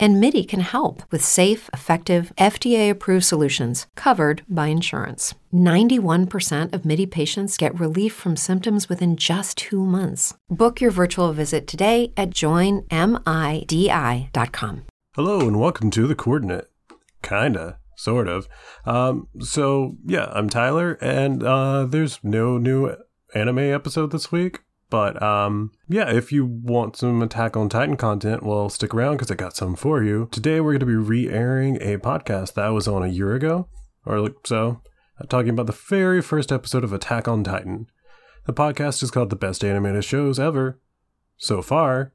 And MIDI can help with safe, effective, FDA approved solutions covered by insurance. 91% of MIDI patients get relief from symptoms within just two months. Book your virtual visit today at joinmidi.com. Hello and welcome to the coordinate. Kinda, sort of. Um, so yeah, I'm Tyler, and uh, there's no new anime episode this week. But um, yeah, if you want some Attack on Titan content, well, stick around because I got some for you. Today we're going to be re-airing a podcast that was on a year ago, or so, talking about the very first episode of Attack on Titan. The podcast is called The Best Animated Shows Ever, so far,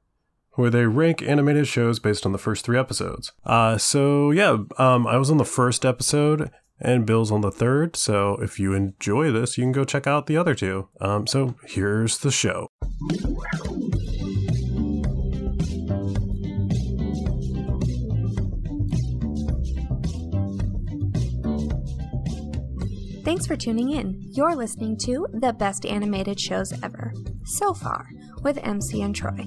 where they rank animated shows based on the first three episodes. Uh, so yeah, um, I was on the first episode and Bill's on the third. So if you enjoy this, you can go check out the other two. Um, so here's the show. Thanks for tuning in. You're listening to the best animated shows ever, so far, with MC and Troy.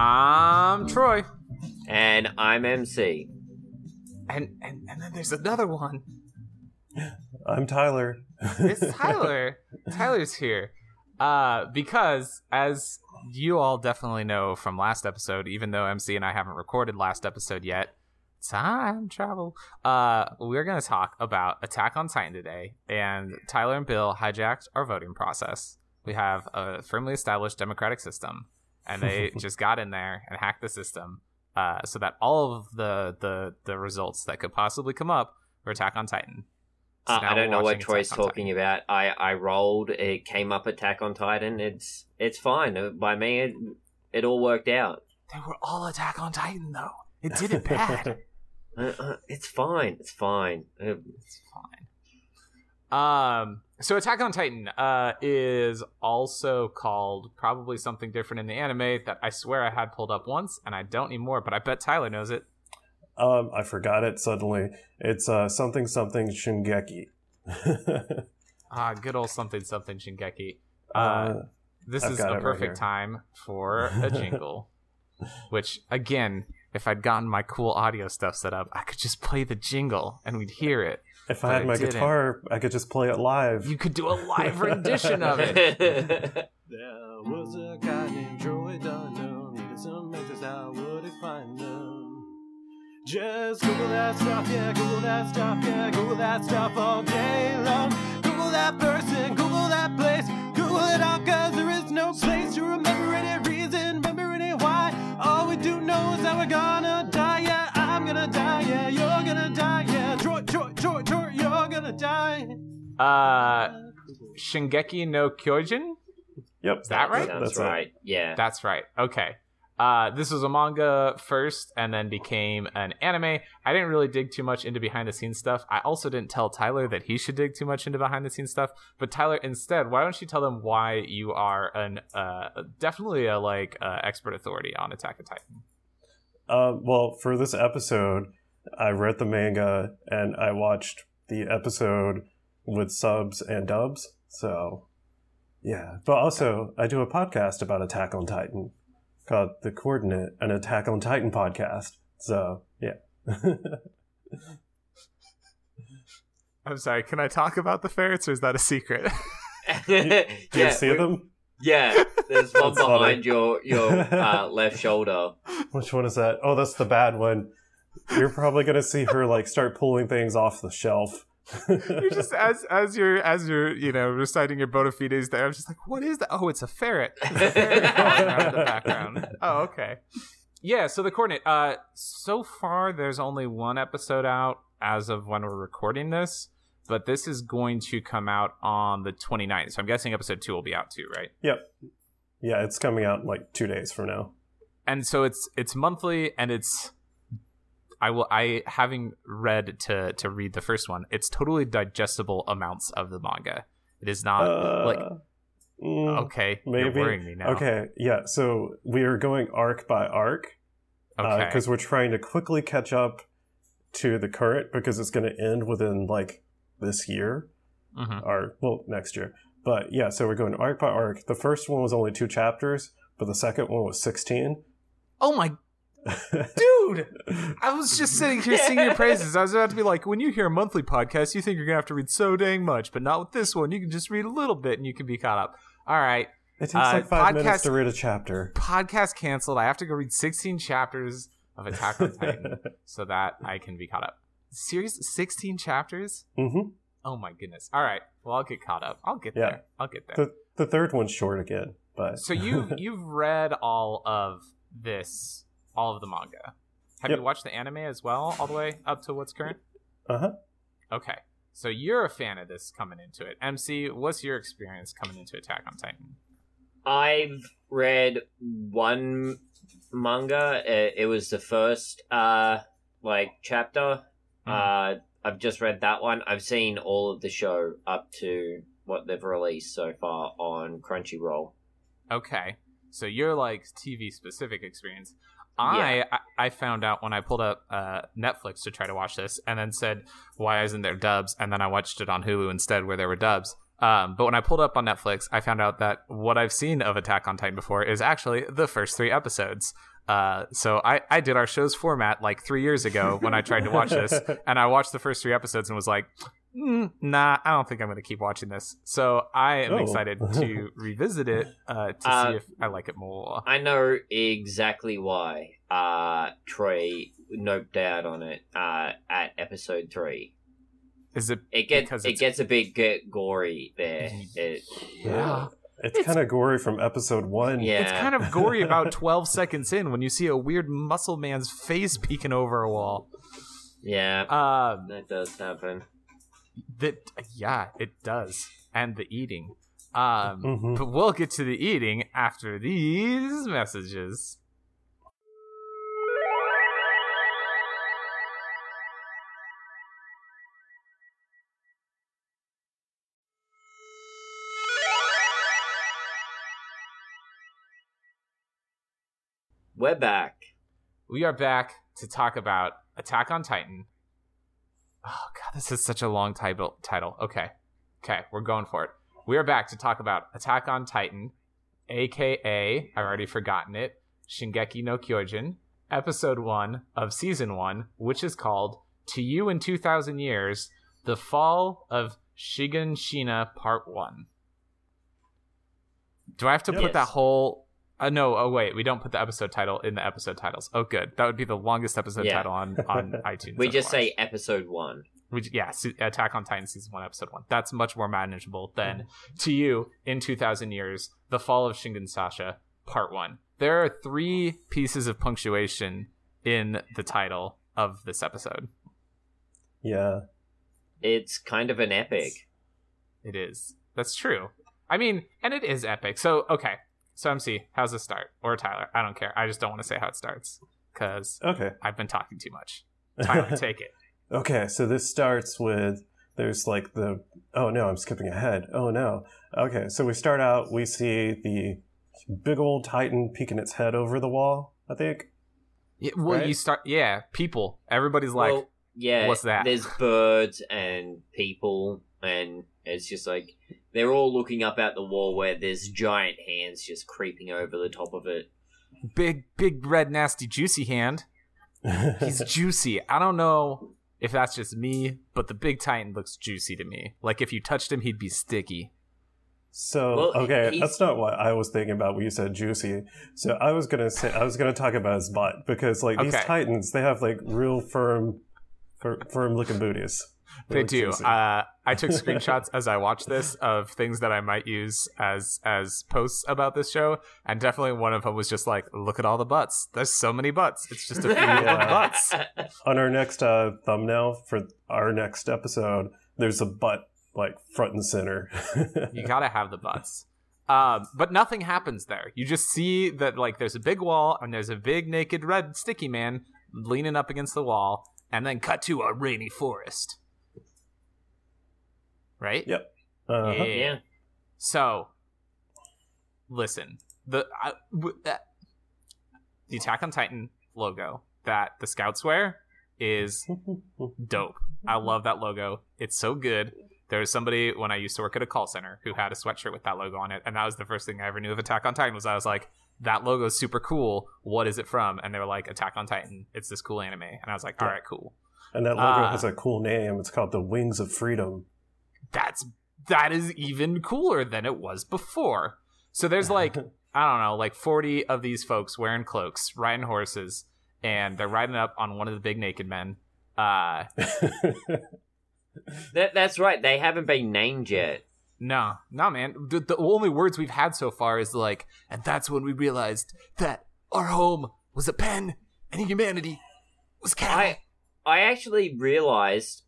I'm Troy. And I'm MC. And, and and then there's another one. I'm Tyler. It's Tyler. Tyler's here. Uh, because as you all definitely know from last episode, even though MC and I haven't recorded last episode yet, time travel. Uh, we're gonna talk about Attack on Titan today, and Tyler and Bill hijacked our voting process. We have a firmly established democratic system, and they just got in there and hacked the system, uh, so that all of the the the results that could possibly come up were Attack on Titan. So Uh, I don't know what Troy's talking about. I, I rolled. It came up Attack on Titan. It's it's fine Uh, by me. It, it all worked out. They were all Attack on Titan, though. It did it bad. Uh, uh, it's fine. It's fine. Uh, it's fine. Um, so Attack on Titan uh, is also called probably something different in the anime that I swear I had pulled up once and I don't need more but I bet Tyler knows it. Um, I forgot it suddenly. It's uh, something something Shingeki. Ah, good old something something Shingeki. Uh, Uh, this I've is a it right perfect time for a jingle. which again, if I'd gotten my cool audio stuff set up, I could just play the jingle and we'd hear it. If I had my didn't. guitar, I could just play it live. You could do a live rendition of it. There was a guy named Troy Dunham, needed some answers, how would he find them? Just Google that stuff, yeah, Google that stuff, yeah, Google that stuff all day long. Google that person, Google that place, Google it all, cause there is no place to remember any reason, remember any why. All we do know is that we're gonna die, you're die. Uh, Shingeki no Kyojin? Yep. Is that right? Sounds That's it. right. Yeah. That's right. Okay. Uh, this was a manga first and then became an anime. I didn't really dig too much into behind the scenes stuff. I also didn't tell Tyler that he should dig too much into behind the scenes stuff. But Tyler, instead, why don't you tell them why you are an uh, definitely a like uh, expert authority on Attack on Titan? Uh, well, for this episode, I read the manga and I watched the episode with subs and dubs. So, yeah. But also, I do a podcast about Attack on Titan called The Coordinate, an Attack on Titan podcast. So, yeah. I'm sorry. Can I talk about the ferrets, or is that a secret? Do you yeah, see them? Yeah, there's one That's funny. behind your your uh, left shoulder. Which one is that? Oh, that's the bad one. You're probably gonna see her like start pulling things off the shelf. you're just as as you're as you're you know reciting your bona fides there. I'm just like, what is that? Oh, it's a ferret. It's a ferret crawling in the background. Oh, okay. Yeah. So the coordinate. Uh, so far there's only one episode out as of when we're recording this, but this is going to come out on the 29th. So I'm guessing episode two will be out too, right? yep. Yeah, it's coming out like two days from now. and so it's it's monthly and it's i will i having read to to read the first one it's totally digestible amounts of the manga it is not Uh, like mm, okay maybe. you're worrying me now Okay, yeah. So we are going arc by arc okay because we're trying to quickly catch up to the current because it's going to end within like this year Mhm. or well next year. But yeah, so we're going arc by arc. The first one was only two chapters, but the second one was sixteen. oh my dude i was just sitting here singing your praises i was about to be like when you hear a monthly podcast you think you're gonna have to read so dang much but not with this one you can just read a little bit and you can be caught up all right It takes Uh, like five podcast- minutes to read a chapter. podcast canceled i have to go read 16 chapters of attack on titan so that I can be caught up. Series 16 chapters? hmm Oh my goodness. All right. Well, I'll get caught up. I'll get Yeah. there. I'll get there. The the third one's short again, but so you you've read all of this, all of the manga. Have Yep. you watched the anime as well, all the way up to what's current? uh huh. Okay. So you're a fan of this coming into it. MC, what's your experience coming into Attack on Titan? I've read one manga. It, it was the first uh like chapter. Uh, I've just read that one. I've seen all of the show up to what they've released so far on Crunchyroll. Okay. So you're like TV specific experience. I I I found out when I pulled up uh, Netflix to try to watch this, and then said, "Why isn't there dubs?" And then I watched it on Hulu instead, where there were dubs. Um, but when I pulled up on Netflix, I found out that what I've seen of Attack on Titan before is actually the first three episodes. Uh, so I, I did our show's format like three years ago when I tried to watch this, and I watched the first three episodes and was like, mm, "Nah, I don't think I'm going to keep watching this." So I am Oh. excited to revisit it uh, to Uh, see if I like it more. I know exactly why uh Troy noped out on it uh at episode three. Is it? It gets it gets a bit get gory there. It, Yeah. It's, kind of gory from episode one. yeah, It's kind of gory about 12 seconds in when you see a weird muscle man's face peeking over a wall. yeah. Um, that does happen. That yeah, it does, and the eating. Um, Mhm. but we'll get to the eating after these messages. We're back. We are back to talk about Attack on Titan. Oh god, this is such a long title. Title. Okay, okay, we're going for it. We are back to talk about Attack on Titan, aka I've already forgotten it, Shingeki no Kyojin, episode one of season one, which is called "To You in Two Thousand Years: The Fall of Shiganshina Part One." Do I have to Yep. put that whole? Uh, no. Oh wait, we don't put the episode title in the episode titles. Oh, good. That would be the longest episode Yeah. title on on iTunes. We I've just say episode one. We, yeah, Attack on Titan season one, episode one. That's much more manageable than to you in two thousand years, the fall of Shingen Sasha, part one. There are three pieces of punctuation in the title of this episode. Yeah. It's kind of an epic. It is. That's true. I mean, and it is epic. So okay. So MC, how's it start? Or Tyler? I don't care. I just don't want to say how it starts because Okay. I've been talking too much. Tyler, take it. Okay, so this starts with there's like the oh no, I'm skipping ahead. Oh no. Okay, so we start out, we see the big old titan peeking its head over the wall, I think. Yeah, well, Right? you start. Yeah, people. Everybody's like, well, yeah. what's that? There's birds and people. And it's just like they're all looking up at the wall where there's giant hands just creeping over the top of it. Big, big, red, nasty, juicy hand. He's juicy. I don't know if that's just me, but the big Titan looks juicy to me. Like if you touched him, he'd be sticky. So Well, okay, he's- that's not what I was thinking about when you said juicy. So I was gonna say I was gonna talk about his butt because like these titans, they have like real firm, fir- firm looking booties. They do. Uh, I took screenshots as I watched this of things that I might use as as posts about this show, and definitely one of them was just like, "Look at all the butts. There's so many butts. It's just a few Yeah. butts." On our next uh, thumbnail for our next episode, there's a butt like front and center. You gotta have the butts. Um, but nothing happens there. You just see that like there's a big wall and there's a big naked red sticky man leaning up against the wall, and then cut to a rainy forest. Right? Yep. Uh-huh. yeah. So, listen, the I, w- uh, the Attack on Titan logo that the Scouts wear is dope. I love that logo. It's so good. There was somebody when I used to work at a call center who had a sweatshirt with that logo on it, and that was the first thing I ever knew of Attack on Titan. Was I was like, that logo is super cool. What is it from? And they were like, Attack on Titan. It's this cool anime, and I was like, all Yeah. right, cool. And that logo Ah. has a cool name. It's called the Wings of Freedom. That's that is even cooler than it was before. So there's like I don't know, like 40 of these folks wearing cloaks, riding horses, and they're riding up on one of the big naked men. Uh That, that's right. They haven't been named yet. no, no man. The, the only words we've had so far is like, and that's when we realized that our home was a pen and humanity was cattle. I I actually realized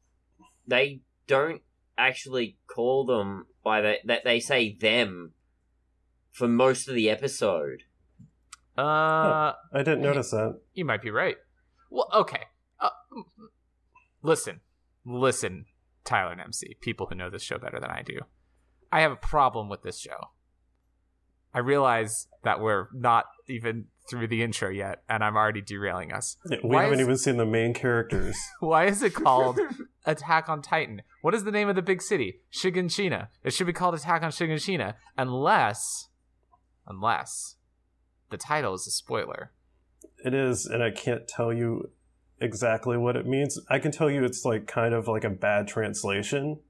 they don't actually call them by the, that they say them for most of the episode. uh I didn't notice that. You might be right. Well, okay. Uh, listen, listen, Tyler and MC, people who know this show better than I do. I have a problem with this show. I realize that we're not even through the intro yet, and I'm already derailing us. Yeah, we Why haven't is- even seen the main characters. Why is it called Attack on Titan? What is the name of the big city? Shiganshina. It should be called Attack on Shiganshina, unless, unless the title is a spoiler. It is, and I can't tell you exactly what it means. I can tell you it's like kind of like a bad translation.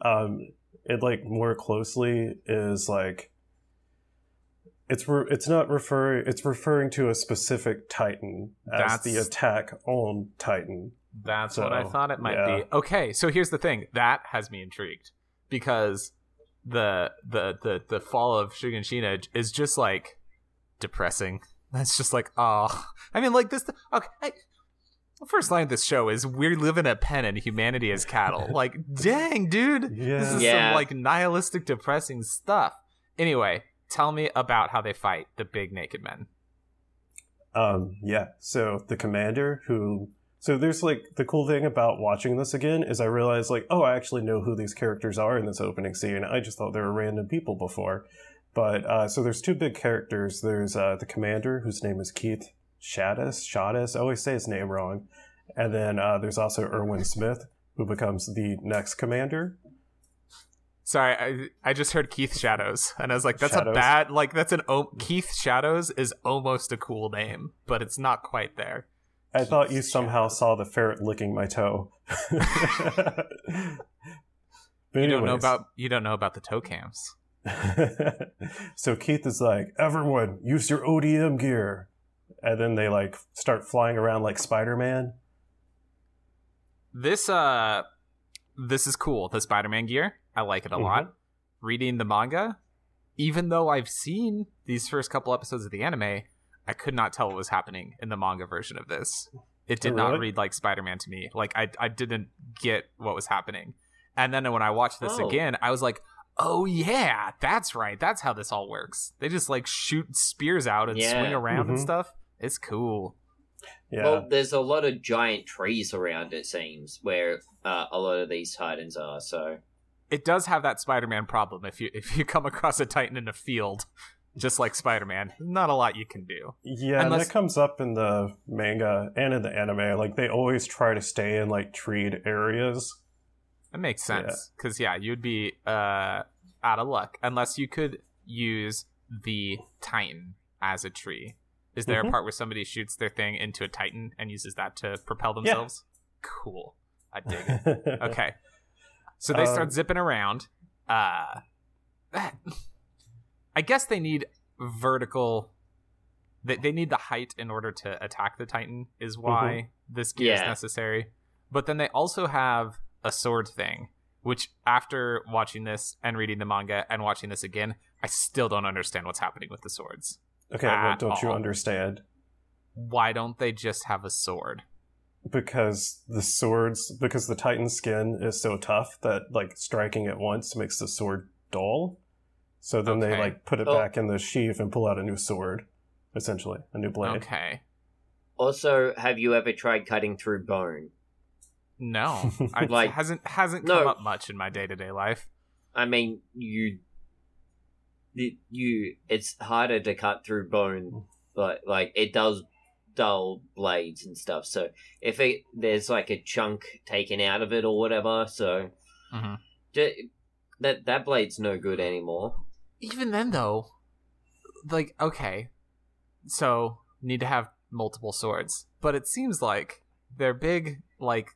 Um, it like more closely is like it's re- it's not referring it's referring to a specific Titan as the attack on Titan. That's what I So, thought it might yeah. be. Okay, so here's the thing. That has me intrigued because the the the the fall of Shiganshina is just like depressing. That's just like oh, I mean like this. Okay, I, the first line of this show is we live in a pen and humanity is cattle. like dang, dude, this is Yeah. some like nihilistic, depressing stuff. Anyway, tell me about how they fight the big naked men. Um, yeah. So the commander who so there's like the cool thing about watching this again is I realized like, oh, I actually know who these characters are in this opening scene. I just thought they were random people before. But uh, so there's two big characters. There's uh, the commander whose name is Keith Shadis. Shadis. I always say his name wrong. And then uh, there's also Erwin Smith, who becomes the next commander. Sorry, I I just heard Keith Shadows, and I was like, that's a bad like that's an o- Keith Shadows is almost a cool name, but it's not quite there. I thought you somehow saw the ferret licking my toe. But You don't know about you don't know about the toe cams. so Keith is like, everyone, use your ODM gear. And then they like start flying around like Spider Man. This uh, this is cool. The Spider-Man gear, I like it a Mhm. lot. Reading the manga, even though I've seen these first couple episodes of the anime, I could not tell what was happening in the manga version of this. It did Oh, not read like Spider-Man to me. Like I I didn't get what was happening. And then when I watched this Oh. again, I was like, "Oh yeah, that's right. That's how this all works." They just like shoot spears out and Yeah. swing around and Mhm. stuff. It's cool. Yeah. Well, there's a lot of giant trees around. It seems where uh, a lot of these titans are. So it does have that Spider-Man problem. If you if you come across a Titan in a field, just like Spider-Man, not a lot you can do. yeah, and unless- that comes up in the manga and in the anime. Like they always try to stay in like treed areas. That makes Yeah. sense because yeah. you'd be uh out of luck unless you could use the Titan as a tree. Is there Mhm. a part where somebody shoots their thing into a Titan and uses that to propel themselves? Yeah. Cool. I dig it. Okay. So they start Um, zipping around. Uh that I guess they need vertical they, they need the height in order to attack the Titan is why this gear is necessary. But then they also have a sword thing, which after watching this and reading the manga and watching this again, I still don't understand what's happening with the swords. okay, At what don't you understand? Why don't they just have a sword? Because the swords, because the Titan skin is so tough that like striking it once makes the sword dull. So then they like put it Oh. back in the sheath and pull out a new sword, essentially a new blade. Okay. Also, have you ever tried cutting through bone? No. I, Like- hasn't hasn't No. come up much in my day to day life. I mean, you, you, you. It's harder to cut through bone, mm. but like it does dull blades and stuff. So if it there's like a chunk taken out of it or whatever, so Mhm. ju- that that blade's no good anymore. even then though like okay so need to have multiple swords but it seems like their big like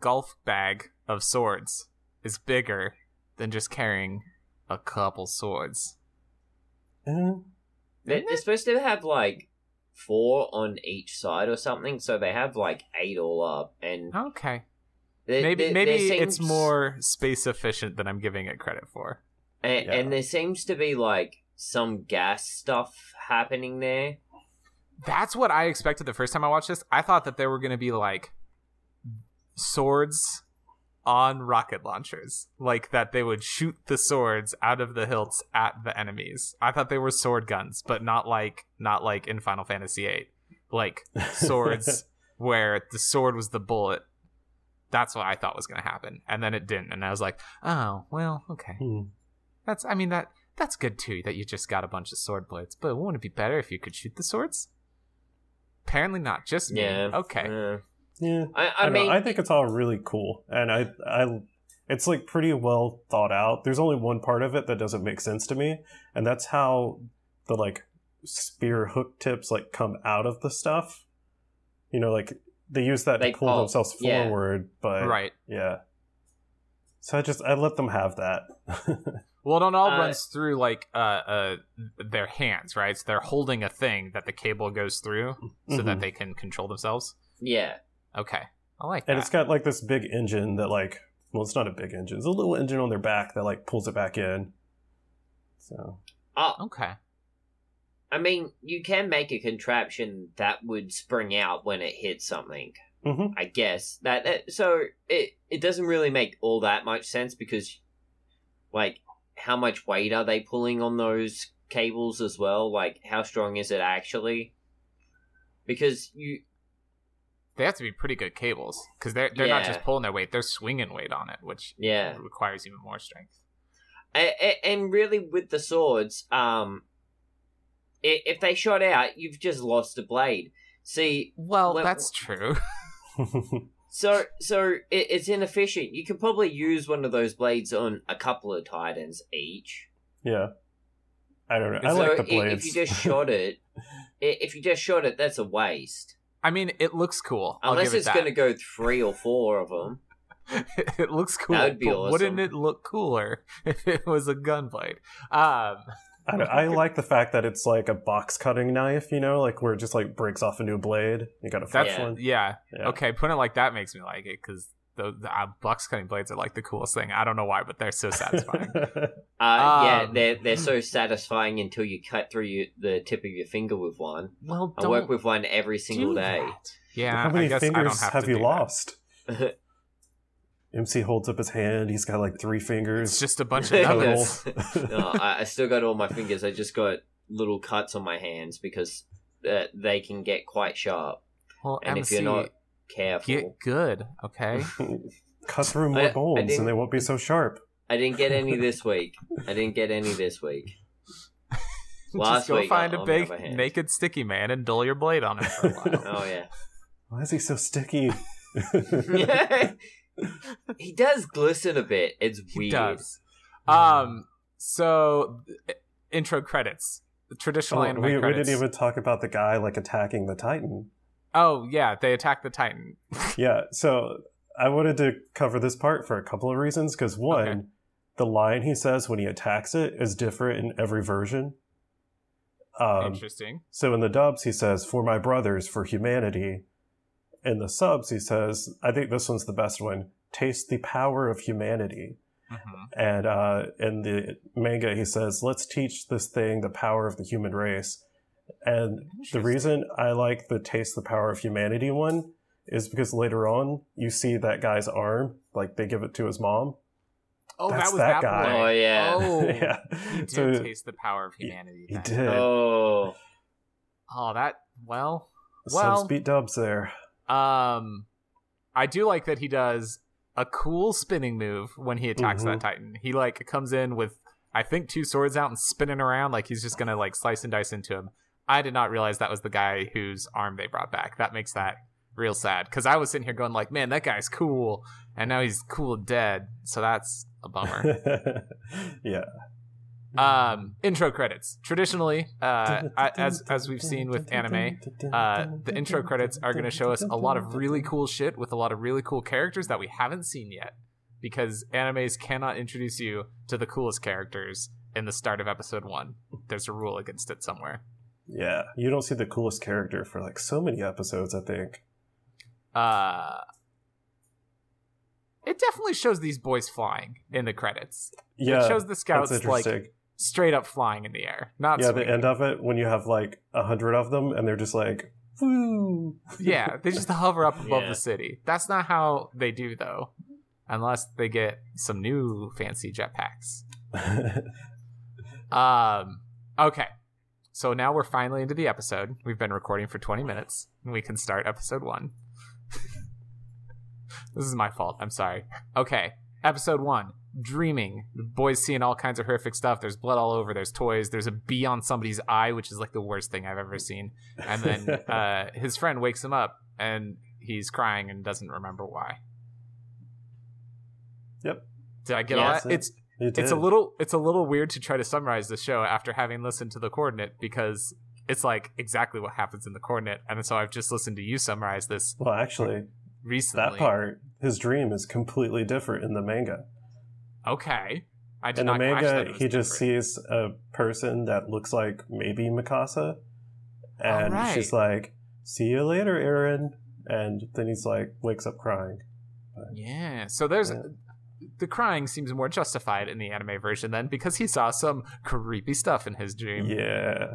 golf bag of swords is bigger than just carrying a couple swords Eh, They're, they're supposed to have like four on each side or something, so they have like eight all up, and okay there- maybe there- maybe there it's more space efficient than i'm giving it credit for And, Yeah. and there seems to be like some gas stuff happening there. that's what i expected the first time i watched this i thought that there were going to be like swords on rocket launchers like that they would shoot the swords out of the hilts at the enemies i thought they were sword guns but not like not like in final fantasy VIII. like swords where the sword was the bullet that's what i thought was going to happen and then it didn't and i was like oh well okay hmm. that's i mean that that's good too that you just got a bunch of sword blades but wouldn't it be better if you could shoot the swords apparently not just me Yeah. okay Uh, Yeah. I, I, I mean, know. I think it's all really cool, and I, I, it's like pretty well thought out. There's only one part of it that doesn't make sense to me, and that's how the like spear hook tips like come out of the stuff. You know, like they use that They to pull pull, themselves yeah. forward, but right yeah. So I just I let them have that. Well, it all Uh, runs through like uh, uh their hands, right? So they're holding a thing that the cable goes through, so that Mhm. they can control themselves. yeah. Okay, I like that. and it's got like this big engine that like well, it's not a big engine. It's a little engine on their back that like pulls it back in. So Uh, okay, I mean, you can make a contraption that would spring out when it hits something. Mhm. I guess that, that so it it doesn't really make all that much sense because, like, how much weight are they pulling on those cables as well? Like, how strong is it actually? Because you they have to be pretty good cables because they're they're not just pulling their weight; they're swinging weight on it, which Yeah. requires even more strength. A- a- and really with the swords um if they shot out you've just lost a blade see Well, Well- that's true. so so it, it's inefficient you could probably use one of those blades on a couple of titans each yeah. I don't know. I so like the blades. if you just shot it if you just shot it that's a waste I mean, it looks cool. I'll unless give it it's that. going to go three or four of them it looks cool. That would be but Wouldn't it look cooler if it was a gunblade? Um, I, I like the fact that it's like a box cutting knife, you know, like where it just like breaks off a new blade. You got a fresh that's Yeah. one. yeah. Yeah. Okay, putting it like that makes me like it because the, the uh, box cutting blades are like the coolest thing. I don't know why, but they're so satisfying. uh, yeah Um, they're, they're so satisfying until you cut through you, the tip of your finger with one well, i work with one every single day that. Yeah, How many I guess I don't fingers have, have, to you lost? MC holds up his hand. He's got like three fingers. It's just a bunch of Yeah. numbers. no, I, I still got all my fingers. I just got little cuts on my hands because uh, they can get quite sharp. well, And if you're not careful, get good, okay? Cut through more I- I bones, didn't- and they won't be so sharp. I didn't get any this week. I didn't get any this week. Last just go week, find on a big naked sticky man and dull your blade on him for a while. Oh yeah, Why is he so sticky? he does glisten a bit. It's weird. He weird. does. Um. So, intro credits. The traditional Oh, anime we, we didn't even talk about the guy like attacking the Titan. Oh yeah, they attack the Titan. Yeah, so I wanted to cover this part for a couple of reasons. Because one, Okay. the line he says when he attacks it is different in every version. Um, Interesting. so in the dubs, he says, "For my brothers, for humanity." In the subs, he says, "I think this one's the best one. Taste the power of humanity." Mhm. And uh, in the manga, he says, "Let's teach this thing the power of the human race." And the reason I like the "Taste the Power of Humanity" one is because later on you see that guy's arm, like they give it to his mom. Oh, That's that was that that, guy. boy. Oh, yeah. Oh, yeah, he did So taste the power of humanity. he then. did. Oh, Oh, that. Well, Subs well. beat dubs there. Um, I do like that he does a cool spinning move when he attacks that Mhm. Titan. He like comes in with I think two swords out and spinning around like he's just gonna like slice and dice into him. I did not realize that was the guy whose arm they brought back. That makes that real sad because I was sitting here going like, man, that guy's cool, and now he's cool dead. So that's a bummer. yeah. um, intro credits traditionally, uh, as as we've seen with anime, uh, the intro credits are going to show us a lot of really cool shit with a lot of really cool characters that we haven't seen yet because animes cannot introduce you to the coolest characters in the start of episode one there's a rule against it somewhere Yeah, you don't see the coolest character for like so many episodes. I think. uh it definitely shows these boys flying in the credits Yeah, it shows the scouts like straight up flying in the air not yeah, swinging. the end of it when you have like a hundred of them and they're just like, woo. yeah, they just hover up above Yeah. the city. That's not how they do though, unless they get some new fancy jetpacks. Um, okay, so now we're finally into the episode. We've been recording for twenty minutes, and we can start episode one. this is my fault. I'm sorry. Okay, episode one. Dreaming. The boys seeing all kinds of horrific stuff. There's blood all over. There's toys. There's a bee on somebody's eye, which is like the worst thing I've ever seen. And then uh, his friend wakes him up, and he's crying and doesn't remember why. Yep. Did I get all that? that's. It's You it's a little it's a little weird to try to summarize the show after having listened to the coordinate because it's like exactly what happens in the coordinate, and so I've just listened to you summarize this Well, actually, recently. that part, his dream is completely different in the manga. Okay, I did In the not catch that manga, he just different. sees a person that looks like maybe Mikasa, and Alright. she's like, "See you later, Eren." And then he's like, wakes up crying. Yeah, so there's Yeah. The crying seems more justified in the anime version then because he saw some creepy stuff in his dream. Yeah,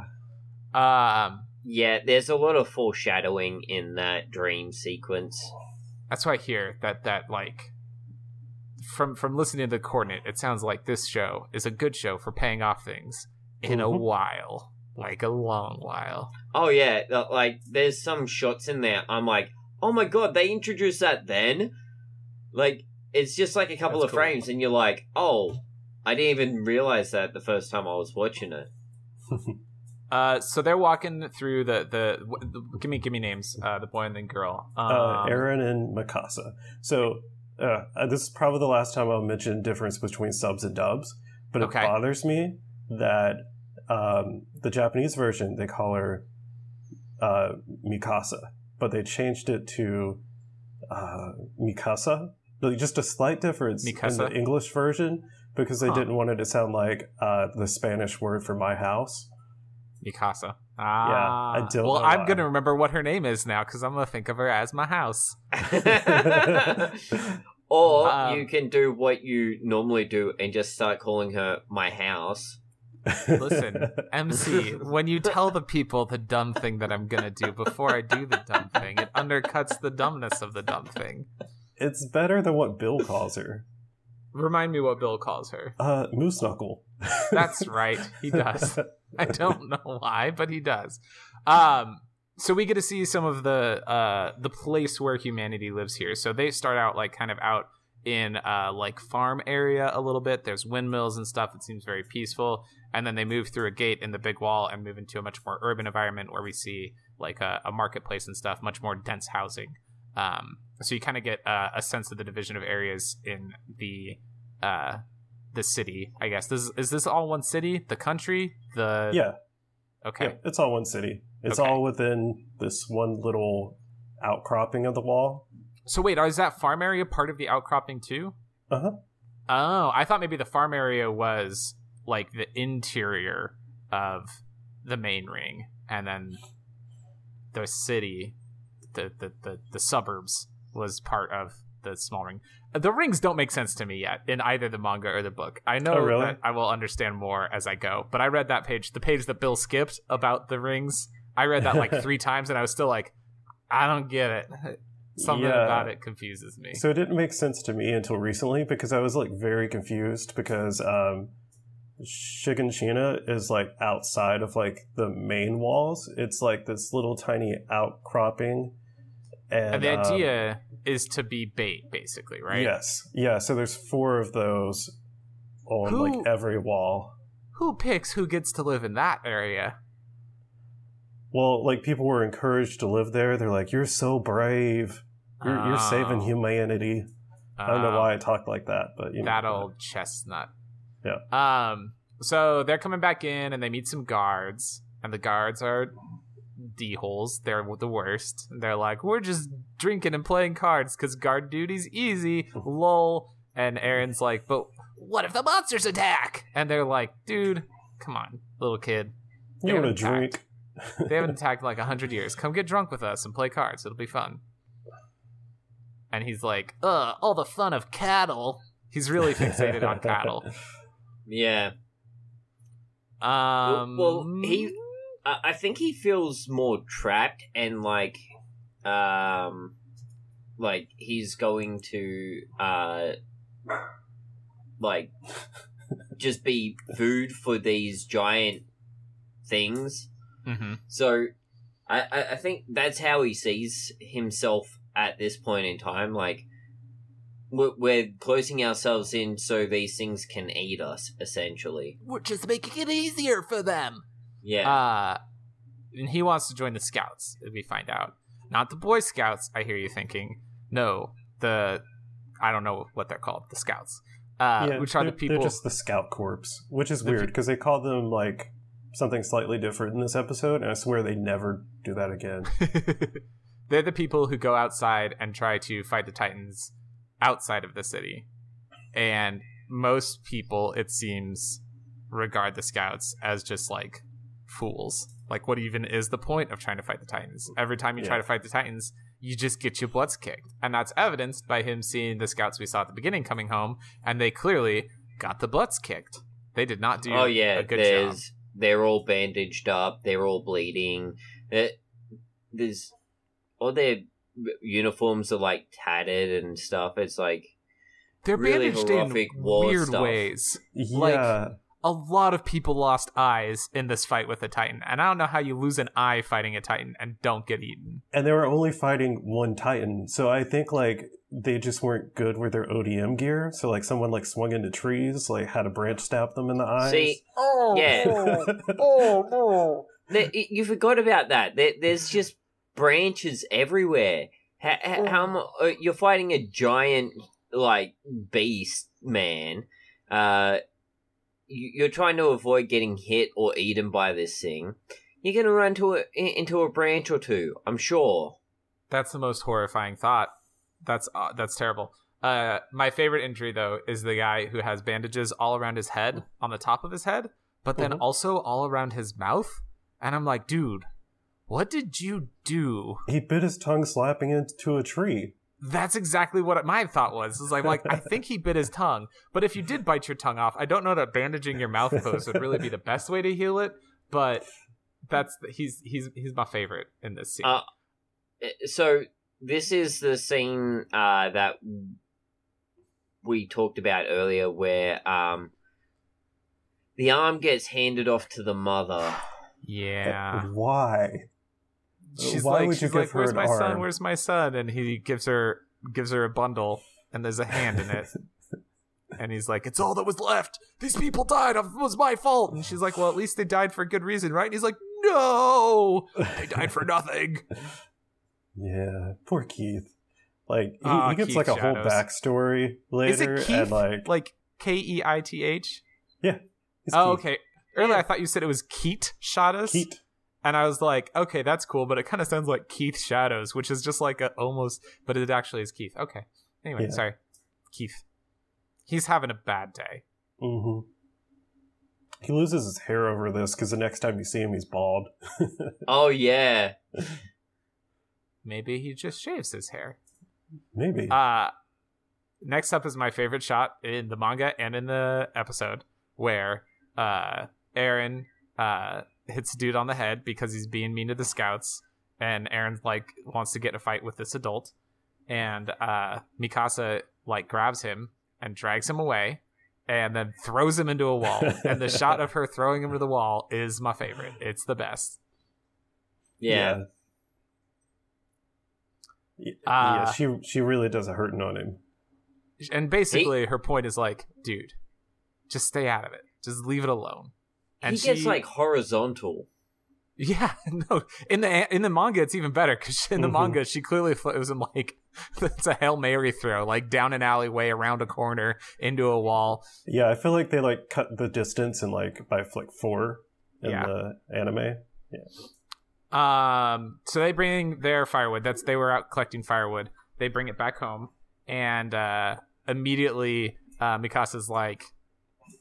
Um, yeah. There's a lot of foreshadowing in that dream sequence. that's why I hear that that like from from listening to the coordinate, it sounds like this show is a good show for paying off things in a Mhm. while, like a long while. Oh yeah, like there's some shots in there. I'm like, oh my god, they introduced that then. Like it's just like a couple That's of cool. frames, and you're like, oh, I didn't even realize that the first time I was watching it. Uh, so they're walking through the the, w- the give me give me names. Uh, the boy and the girl. Um, uh, Eren and Mikasa. So uh, uh, this is probably the last time I'll mention difference between subs and dubs, but Okay. it bothers me that um, the Japanese version they call her uh, Mikasa, but they changed it to uh, Mikasa. Like, Just a slight difference in the English version because they Huh. didn't want it to sound like uh, the Spanish word for my house. Mikasa. Ah, I don't Well, know I'm gonna remember what her name is now because I'm gonna think of her as my house. or Um, you can do what you normally do and just start calling her my house. Listen, MC, when you tell the people the dumb thing that I'm gonna do before I do the dumb thing, it undercuts the dumbness of the dumb thing. It's better than what Bill calls her. Remind me what Bill calls her. Uh, Moose Knuckle. That's right, he does. I don't know why, but he does. Um, so we get to see some of the uh the place where humanity lives here. So they start out like kind of out in uh like farm area a little bit. There's windmills and stuff. It seems very peaceful. And then they move through a gate in the big wall and move into a much more urban environment where we see like a, a marketplace and stuff, much more dense housing. Um, so you kind of get uh, a sense of the division of areas in the uh, the city. I guess this is this all one city? The country? The Yeah, Okay. yeah, it's all one city. It's Okay. all within this one little outcropping of the wall. So wait, is that farm area part of the outcropping too? Uh huh. Oh, I thought maybe the farm area was like the interior of the main ring, and then the city, the the the, the suburbs was part of the small ring. The rings don't make sense to me yet in either the manga or the book. I know Oh, really? that I will understand more as I go, but I read that page, the page that Bill skipped about the rings. I read that like three times, and I was still like, I don't get it. Something Yeah. about it confuses me. So it didn't make sense to me until recently because I was like very confused because um Shiganshina is like outside of like the main walls. It's like this little tiny outcropping. And, And the um, idea is to be bait, basically, right? Yes. Yeah, so there's four of those on Who- like every wall. Who picks who gets to live in that area? Well, like people were encouraged to live there. They're like, "You're so brave. You're, you're saving Oh. humanity." I don't know Oh, why I talk like that, but you know. that old chestnut. Yeah. Um. So they're coming back in, and they meet some guards, and the guards are d holes. They're the worst. They're like, we're just drinking and playing cards because guard duty's easy. Lol. And Eren's like, but what if the monsters attack? And they're like, dude, come on, little kid. You want to drink? They haven't attacked in like a hundred years. Come get drunk with us and play cards. It'll be fun. And he's like, ugh, all the fun of cattle. He's really fixated on cattle. Yeah. Um, well, he, I I think he feels more trapped and like, um, like he's going to, uh, like, just be food for these giant things. Mhm. So, I, I, I think that's how he sees himself at this point in time. Like, we're, we're closing ourselves in so these things can eat us, essentially. we're just making it easier for them. Yeah. Uh, and he wants to join the scouts. We find out, not the Boy Scouts. I hear you thinking, no, the I don't know what they're called, the Scouts. Uh, yeah, which are the people? They're just the Scout Corps, which is The weird pe- because they call them like something slightly different in this episode, and I swear they never do that again. They're the people who go outside and try to fight the Titans outside of the city. And most people, it seems, regard the scouts as just like fools. Like, what even is the point of trying to fight the Titans? Every time you try to fight the Titans, you just get your butts kicked. And that's evidenced by him seeing the scouts we saw at the beginning coming home, and they clearly got the butts kicked. They did not do oh yeah, a good job. there's they're all bandaged up, they're all bleeding. It, there's all their uniforms are like tattered and stuff. It's like They're really bandaged horrific in war weird stuff. ways. Yeah, Like- a lot of people lost eyes in this fight with a titan and i don't know how you lose an eye fighting a titan and don't get eaten and they were only fighting one Titan, so I think like they just weren't good with their ODM gear. So like someone like swung into trees, like had a branch stab them in the eyes. see, oh Yeah. oh no there, you forgot about that. There, there's just branches everywhere. How, how, how mu- uh, you're fighting a giant like beast man? Uh, you, you're trying to avoid getting hit or eaten by this thing. You're gonna run to a, into a branch or two. I'm sure. that's the most horrifying thought that's uh, that's terrible uh my favorite injury though is the guy who has bandages all around his head on the top of his head but then Mhm. also all around his mouth and i'm like dude what did you do he bit his tongue slapping into a tree. That's exactly what my thought was. Is like, like I think he bit his tongue, but if you did bite your tongue off, I don't know that bandaging your mouth closed would really be the best way to heal it. But that's he's he's he's my favorite in this scene. Uh, so this is the scene uh, that we talked about earlier, where um, the arm gets handed off to the mother. yeah, Why? She's Why like, would you she's give like, her "Where's my son? Where's my son?" And he gives her gives her a bundle, and there's a hand in it. And he's like, "It's all that was left. These people died. It was my fault." And she's like, "Well, at least they died for a good reason, right?" And he's like, "No, they died for nothing." Yeah, poor Keith. Like he, Ah, he gets Keith like a Shadows. whole backstory later, Is it Keith? and like, Like K E I T H? yeah. Oh, Keith. okay. Earlier I thought you said it was Keat Shadows. Keith. And I was like, okay, that's cool, but it kind of sounds like Keith Shadows, which is just like a almost, but it actually is Keith. Okay. Anyway, Yeah. sorry. Keith. He's having a bad day. Mm-hmm. He loses his hair over this because the next time you see him, he's bald. Oh yeah. Maybe he just shaves his hair. Maybe. Uh next up is my favorite shot in the manga and in the episode where uh Eren uh hits a dude on the head because he's being mean to the scouts and Eren like wants to get in a fight with this adult and uh Mikasa like grabs him and drags him away and then throws him into a wall and the shot of her throwing him to the wall is my favorite. It's the best. Yeah. Yeah. Uh, yeah, she she really does a hurting on him. And basically her point is like, dude, just stay out of it. Just leave it alone. And he gets she- like horizontal. Yeah, no. In the in the manga, it's even better because in the Mhm. manga, she clearly throws him like it's a hail mary throw, like down an alleyway, around a corner, into a wall. Yeah, I feel like they like cut the distance in like by like four in Yeah. the anime. Yeah. Um, so they bring their firewood. That's they were out collecting firewood. They bring it back home, and uh, immediately uh, Mikasa's like,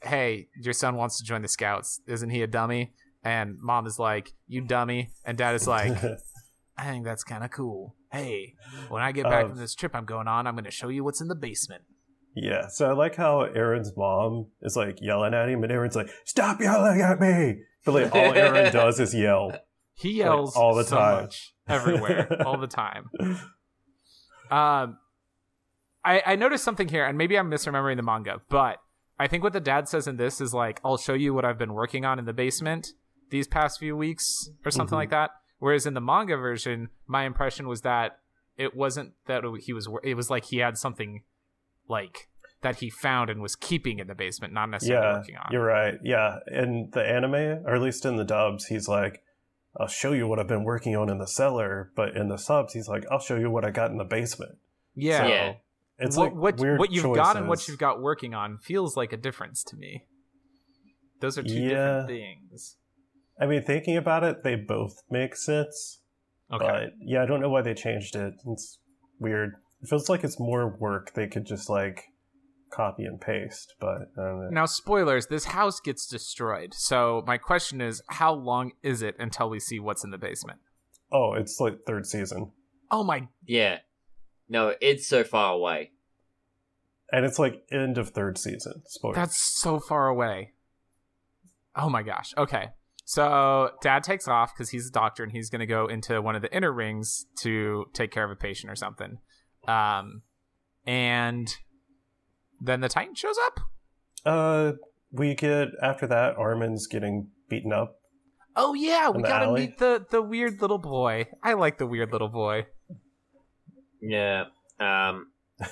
"Hey, your son wants to join the scouts. Isn't he a dummy?" And mom is like, "You dummy," and dad is like. I think that's kind of cool. Hey, when I get back Uh, from this trip I'm going on, I'm going to show you what's in the basement. yeah, so I like how Eren's mom is like yelling at him, and Eren's like, "Stop yelling at me!" But like all Eren does is yell. He yells all the so time. much, everywhere, all the time. Um, I I noticed something here, and maybe I'm misremembering the manga, but I think what the dad says in this is like, "I'll show you what I've been working on in the basement these past few weeks," or something Mhm. like that. Whereas in the manga version, my impression was that it wasn't that he was. It was like he had something like that he found and was keeping in the basement, not necessarily Yeah, working on. you're right. Yeah, in the anime, or at least in the dubs, he's like, "I'll show you what I've been working on in the cellar," but in the subs, he's like, "I'll show you what I got in the basement." yeah. So, Yeah. It's what like what, weird what you've got and what you've got working on feels like a difference to me. Those are two Yeah. different things. I mean, thinking about it, they both make sense. Okay. But yeah, I don't know why they changed it. It's weird. It feels like it's more work they could just like copy and paste, but I don't know. now, spoilers: this house gets destroyed. So my question is, how long is it until we see what's in the basement? Oh, it's like third season. Oh my! Yeah. No, it's so far away. And it's like end of third season. Spoiler. That's so far away. Oh my gosh. Okay. So dad takes off because he's a doctor and he's going to go into one of the inner rings to take care of a patient or something. Um, and then the Titan shows up. uh we get after that Armin's getting beaten up. Oh yeah, we gotta alley? meet the the weird little boy. I like the weird little boy. Yeah. Um.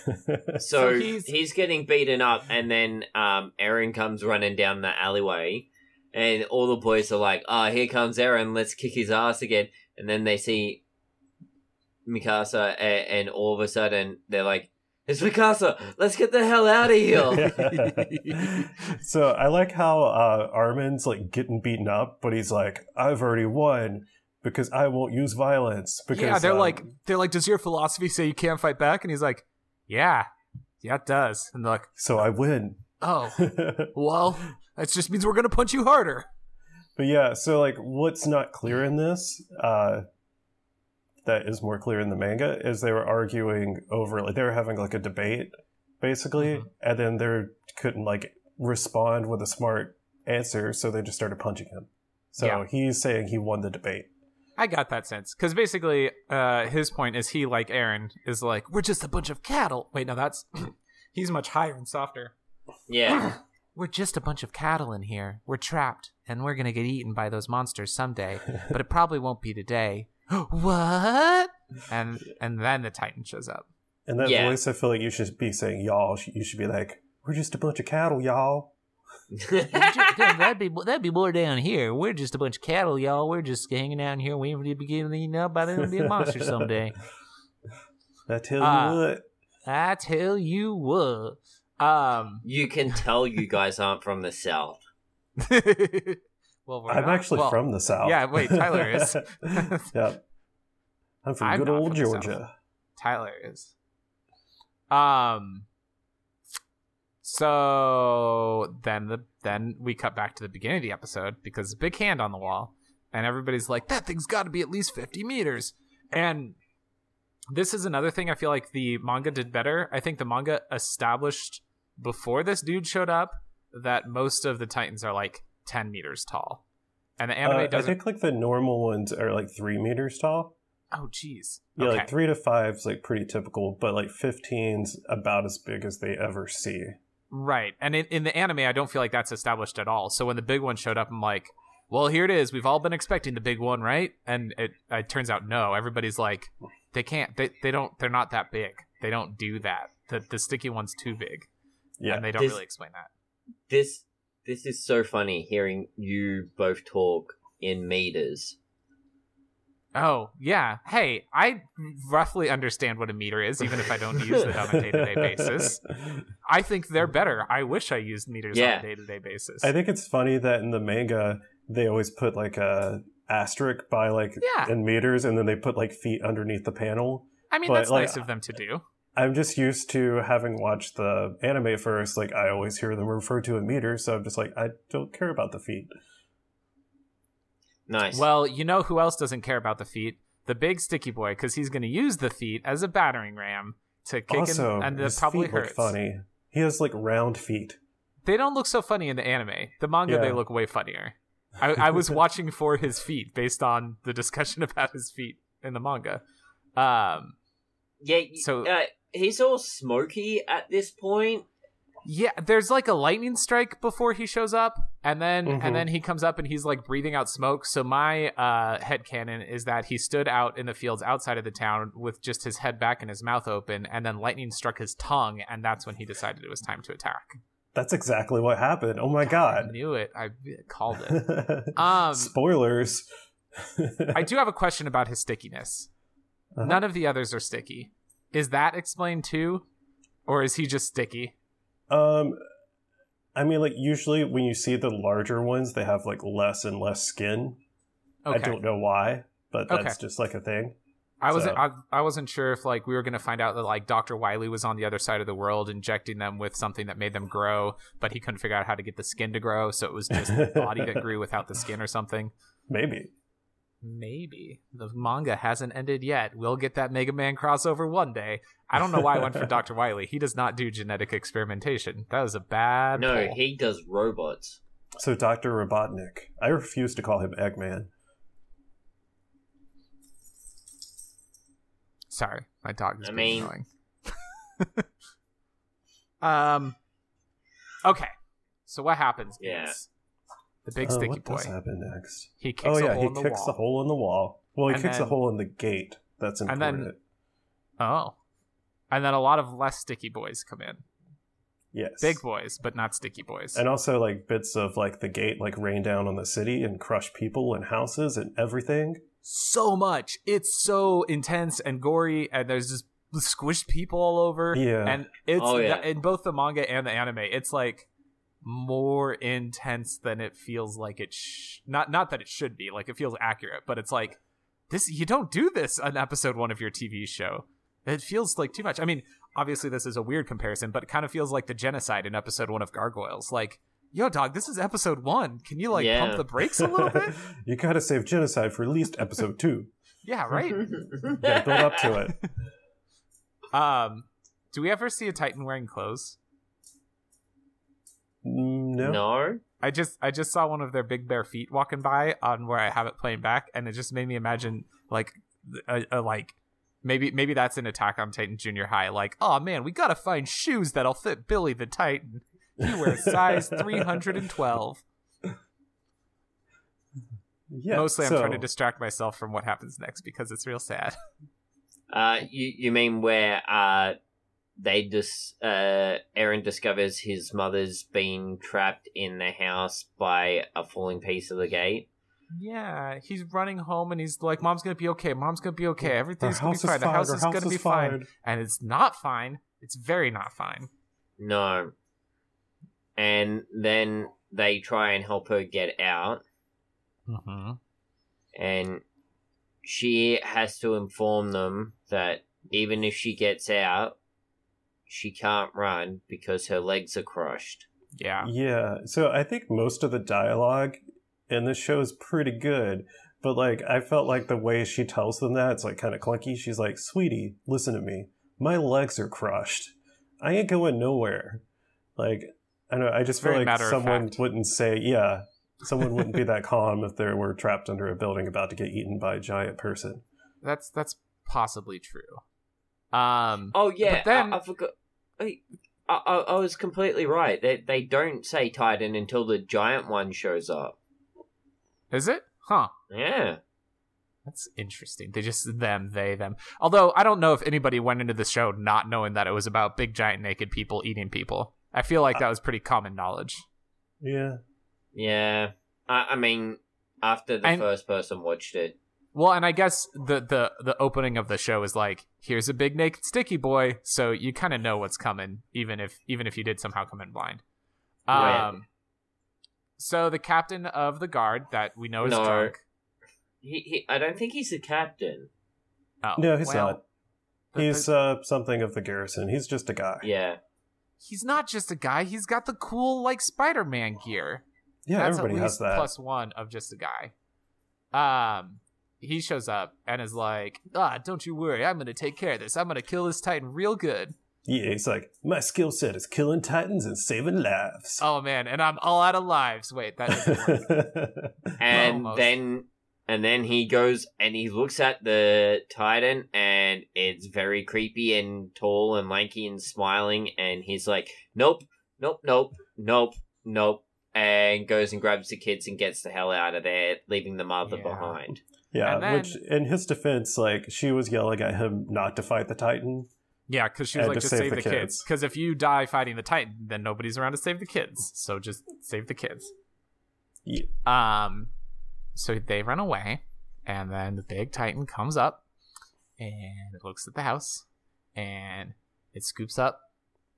So So, he's- he's... getting beaten up, and then um, Eren comes running down the alleyway, and all the boys are like, "Ah, here comes Eren. Let's kick his ass again." And then they see Mikasa, and, and all of a sudden they're like, "It's Mikasa! Let's get the hell out of here!" so I like how uh Armin's like getting beaten up, but he's like, I've already won because I won't use violence. Because yeah, they're um, like they're like, does your philosophy say you can't fight back? And he's like, yeah, yeah, it does. And they're like, so I win. oh, well, that just means we're gonna punch you harder. But yeah, so like what's not clear in this, uh that is more clear in the manga, is they were arguing over like they were having like a debate, basically, Mhm. and then they couldn't like respond with a smart answer, so they just started punching him. So Yeah. he's saying he won the debate. I got that sense because basically, uh, his point is he like Eren is like, we're just a bunch of cattle. Wait, no, that's he's much higher and softer. yeah. We're just a bunch of cattle in here. We're trapped, and we're gonna get eaten by those monsters someday. but it probably won't be today. what? And and then the Titan shows up. And that Yeah. voice, I feel like you should be saying y'all. You should be like, we're just a bunch of cattle, y'all. that'd be that'd be more down here. We're just a bunch of cattle, y'all. We're just hanging out here waiting for you to be getting eaten up by the be a monster someday. I tell Uh, you what. I tell you what. Um. You can tell you guys aren't from the south. well, we're I'm not- actually well, from the south. yeah, wait, Tyler is. yeah. I'm from I'm good old from. Georgia. Tyler is. Um. So then the then we cut back to the beginning of the episode because big hand on the wall, and everybody's like, "That thing's got to be at least fifty meters." And this is another thing I feel like the manga did better. I think the manga established before this dude showed up that most of the titans are like ten meters tall, and the anime Uh, I doesn't. think like the normal ones are like three meters tall. oh, geez. Yeah, okay. like three to five is like pretty typical, but like 15's about as big as they ever see. Right. And in, in the anime, I don't feel like that's established at all. So when the big one showed up, I'm like, well, here it is. We've all been expecting the big one, right? And it, it turns out no. Everybody's like, they can't. They, they don't. They're not that big. They don't do that. The the sticky one's too big, Yeah. and they don't This- really explain that. This this is so funny hearing you both talk in meters. Oh yeah. Hey, I roughly understand what a meter is, even if I don't use it on a day to day basis. I think they're better. I wish I used meters on a day to day basis. I think it's funny that in the manga they always put like a asterisk by like Yeah. in meters, and then they put like feet underneath the panel. I mean, but, that's like, nice of them to do. I'm just used to having watched the anime first. Like I always hear them referred to in meters, so I'm just like I don't care about the feet. Nice. Well, you know who else doesn't care about the feet? The big sticky boy, because he's going to use the feet as a battering ram to kick also, him, and that his probably feet look hurts. funny. He has like round feet. They don't look so funny in the anime. The manga, they look way funnier. I, I was watching for his feet based on the discussion about his feet in the manga. Um, yeah. so- So uh, he's all smoky at this point. Yeah, there's like a lightning strike before he shows up, and then Mhm. and then he comes up and he's like breathing out smoke. So my uh, head canon is that he stood out in the fields outside of the town with just his head back and his mouth open, and then lightning struck his tongue, and that's when he decided it was time to attack. That's exactly what happened. Oh my god! I knew it. I called it. Um, Spoilers. I do have a question about his stickiness. Uh-huh. None of the others are sticky. Is that explained too, or is he just sticky? Um, I mean, like usually when you see the larger ones, they have like less and less skin. Okay. I don't know why, but that's Okay. just like a thing. I wasn't. So- I, I wasn't sure if like we were gonna find out that like Doctor Wily was on the other side of the world, injecting them with something that made them grow, but he couldn't figure out how to get the skin to grow, so it was just the body that grew without the skin or something. Maybe. Maybe the manga hasn't ended yet. We'll get that Mega Man crossover one day. I don't know why I went for Doctor Wily. He does not do genetic experimentation. That was a bad. No, pull. he does robots. So Dr. Robotnik. I refuse to call him Eggman. Sorry, my dog is I being mean- annoying. um. Okay, so what happens? Yeah. is the big Oh, sticky what boy. does happen next? He oh, kicks Oh a yeah, hole he in the kicks wall. the hole in the wall. Well, he And kicks then- a hole in the gate. That's And important. then- Oh, and then a lot of less sticky boys come in. yes. Big boys, but not sticky boys. And also like bits of like the gate like rain down on the city and crush people and houses and everything. so much. It's so intense and gory, and there's just squished people all over. Yeah. and it's Oh, yeah. in both the manga and the anime. It's like more intense than it feels like it. Sh- not not that it should be. Like it feels accurate, but it's like this. You don't do this on episode one of your TV show. It feels like too much. I mean, obviously this is a weird comparison, but it kind of feels like the genocide in episode one of Gargoyles. Like, yo, dog, this is episode one. Can you like Yeah. pump the brakes a little bit? you gotta save genocide for at least episode two. yeah, right. Gotta build up to it. Um, do we ever see a Titan wearing clothes? Mm, No. no. I just I just saw one of their big bare feet walking by on where I have it playing back, and it just made me imagine like a, a like maybe maybe that's an Attack on Titan Junior High. Like, oh man, we gotta find shoes that'll fit Billy the Titan. He wears size three hundred and twelve. Yeah. Mostly, I'm so- trying to distract myself from what happens next because it's real sad. Uh, you you mean where uh they just uh Eren discovers his mother's been trapped in the house by a falling piece of the gate? Yeah, he's running home and he's like, "Mom's gonna be okay. Mom's gonna be okay. Everything's gonna be fine. The house is house gonna is be fine." fine. And it's not fine. It's very not fine. No. And then they try and help her get out, Mm-hmm. and she has to inform them that even if she gets out, she can't run because her legs are crushed. Yeah. Yeah, so I think most of the dialogue in this show is pretty good, but like I felt like the way she tells them that it's like kind of clunky. She's like, "Sweetie, listen to me. My legs are crushed. I ain't going nowhere." Like I don't know. I just feel like someone wouldn't say, "Yeah." Someone wouldn't be that calm if they were trapped under a building about to get eaten by a giant person. That's that's possibly true. Um. Oh yeah, But then- I, I forgot. I, I, I was completely right. They they don't say Titan until the giant one shows up. Is it? Huh. Yeah. That's interesting. They just them, they, them. Although I don't know if anybody went into the show not knowing that it was about big giant naked people eating people. I feel like that was pretty common knowledge. Yeah. Yeah. I, I mean, after the And- first person watched it, Well, and I guess the the the opening of the show is like, here's a big naked sticky boy, so you kind of know what's coming, even if even if you did somehow come in blind. Um, Right. so the captain of the guard that we know is No. drunk. he, he I don't think he's the captain. Oh, No, he's well, not. the- He's the- uh, something of the garrison. He's just a guy. Yeah. he's not just a guy. He's got the cool like Spider-Man gear. Yeah, That's everybody at has that. plus one of just a guy. Um, he shows up and is like, "Ah, don't you worry, I'm gonna take care of this. I'm gonna kill this Titan real good." Yeah, he's like, my skill set is killing titans and saving lives. Oh man, and I'm all out of lives. Wait, that doesn't work. And Almost. then and then he goes and he looks at the Titan and it's very creepy and tall and lanky and smiling and he's like, Nope, nope, nope, nope, nope and goes and grabs the kids and gets the hell out of there, leaving the mother Yeah. behind. Yeah, then- which in his defense, like she was yelling at him not to fight the titan. yeah, because she was like, to "Just save save the the kids." kids. Because if you die fighting the Titan, then nobody's around to save the kids. So just save the kids. Yeah. Um, so they run away, and then the big Titan comes up, and it looks at the house, and it scoops up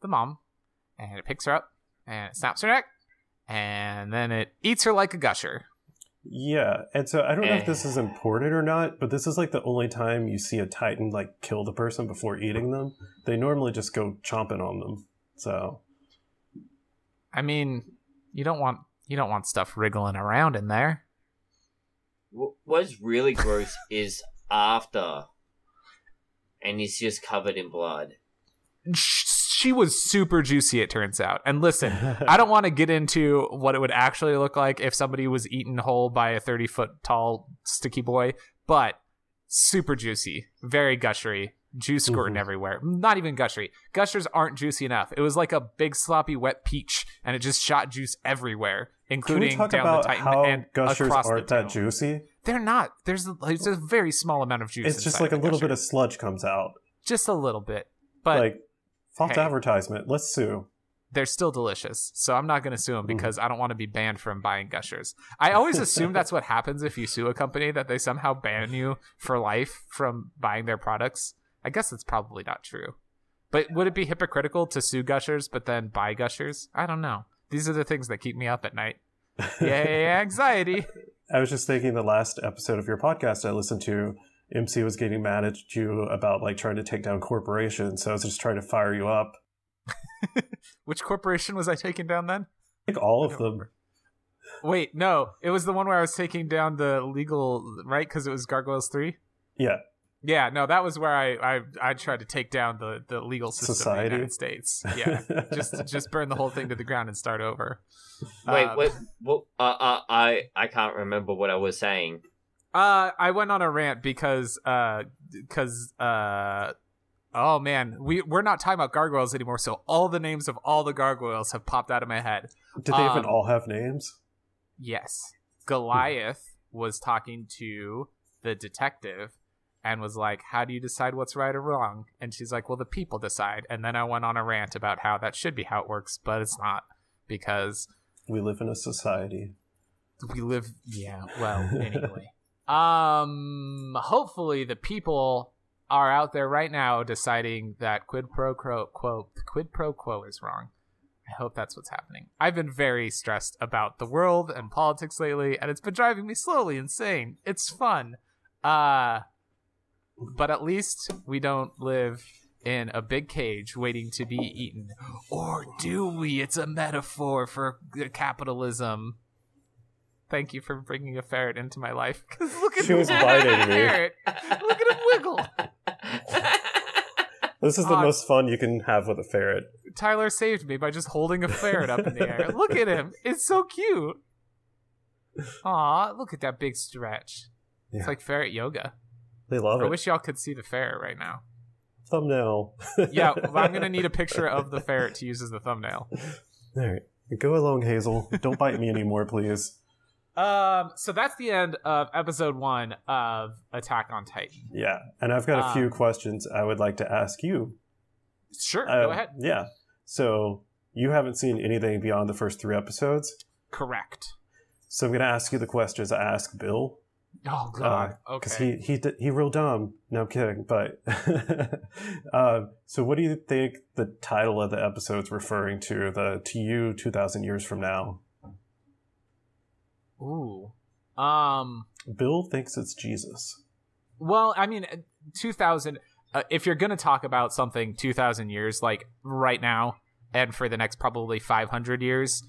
the mom, and it picks her up, and it snaps her neck, and then it eats her like a gusher. Yeah, and so I don't know if this Eh. is important or not, but this is like the only time you see a titan like kill the person before eating them. They normally just go chomping on them. So I mean, you don't want you don't want stuff wriggling around in there. What's really gross is after, and he's just covered in blood. Sh- She was super juicy, it turns out. And listen, I don't want to get into what it would actually look like if somebody was eaten whole by a 30 foot tall sticky boy, but super juicy, very gushery, juice squirting Mhm. everywhere. Not even gushery. Gushers aren't juicy enough. It was like a big sloppy wet peach, and it just shot juice everywhere, including down the Titan how and gushers across aren't the that juicy? They're not. There's a, there's a very small amount of juice. It's just like a little gusher. bit of sludge comes out. just a little bit, but like false hey. advertisement. Let's sue. they're still delicious. So I'm not going to sue them Mhm. because I don't want to be banned from buying gushers. I always assume that's what happens if you sue a company that they somehow ban you for life from buying their products. I guess that's probably not true. But would it be hypocritical to sue gushers but then buy gushers? I don't know. These are the things that keep me up at night. Yay, anxiety. I was just thinking the last episode of your podcast I listened to, MC was getting mad at you about like trying to take down corporations. So I was just trying to fire you up. Which corporation was I taking down then? I think all of them. remember. Wait, no. It was the one where I was taking down the legal, right? Because it was Gargoyles 3? Yeah. Yeah, no, that was where I, I, I tried to take down the, the legal system Society? in the United States. Yeah, just just burn the whole thing to the ground and start over. Wait, Um, wait, what? Uh, uh, I I can't remember what I was saying. Uh, I went on a rant because uh, because uh, oh man, we we're not talking about gargoyles anymore. So all the names of all the gargoyles have popped out of my head. Did they even Um, all have names? Yes. Goliath was talking to the detective and was like, How do you decide what's right or wrong? And she's like, Well, the people decide. And then I went on a rant about how that should be how it works, but it's not because We live in a society. we live. Yeah. Well, anyway. Um. Hopefully, the people are out there right now deciding that quid pro quo, quo quid pro quo is wrong. I hope that's what's happening. I've been very stressed about the world and politics lately, and it's been driving me slowly insane. It's fun. Uh but at least we don't live in a big cage waiting to be eaten. Or do we? It's a metaphor for capitalism. Thank you for bringing a ferret into my life. Cause look at She was this biting me. ferret. Look at him wiggle. This is the Oh. most fun you can have with a ferret. Tyler saved me by just holding a ferret up in the air. Look at him. It's so cute. Aw, look at that big stretch. Yeah. It's like ferret yoga. They love I it. I wish y'all could see the ferret right now. Thumbnail. Yeah, well, I'm gonna need a picture of the ferret to use as the thumbnail. All right. Go along, Hazel. Don't bite me anymore, please. Um, so that's the end of episode one of Attack on Titan. Yeah. And I've got a few Um, questions I would like to ask you. Sure, Uh, go ahead. Yeah. So you haven't seen anything beyond the first three episodes. Correct. So I'm going to ask you the questions I asked Bill. Oh God. Because okay. Uh, he, he, he real dumb. No, I'm kidding. But uh, so what do you think the title of the episode's referring to? The To You 2,000 Years From Now? Ooh. Um. Bill thinks it's Jesus. Well, I mean, 2000. Uh, if you're gonna talk about something 2,000 years, like right now, and for the next probably 500 years,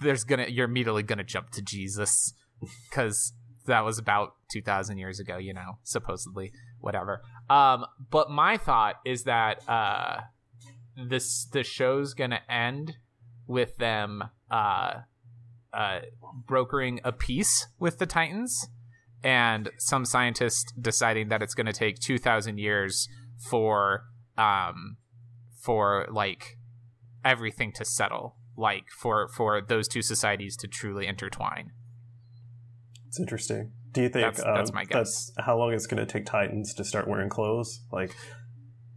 there's gonna you're immediately gonna jump to Jesus, because that was about 2,000 years ago. You know, supposedly, whatever. Um, but my thought is that uh, this the show's gonna end with them uh, uh, brokering a peace with the Titans and some scientists deciding that it's going to take 2000 years for um for like everything to settle like for for those two societies to truly intertwine It's interesting. Do you think That's- that's um, my guess. that's how long it's going to take Titans to start wearing clothes? Like,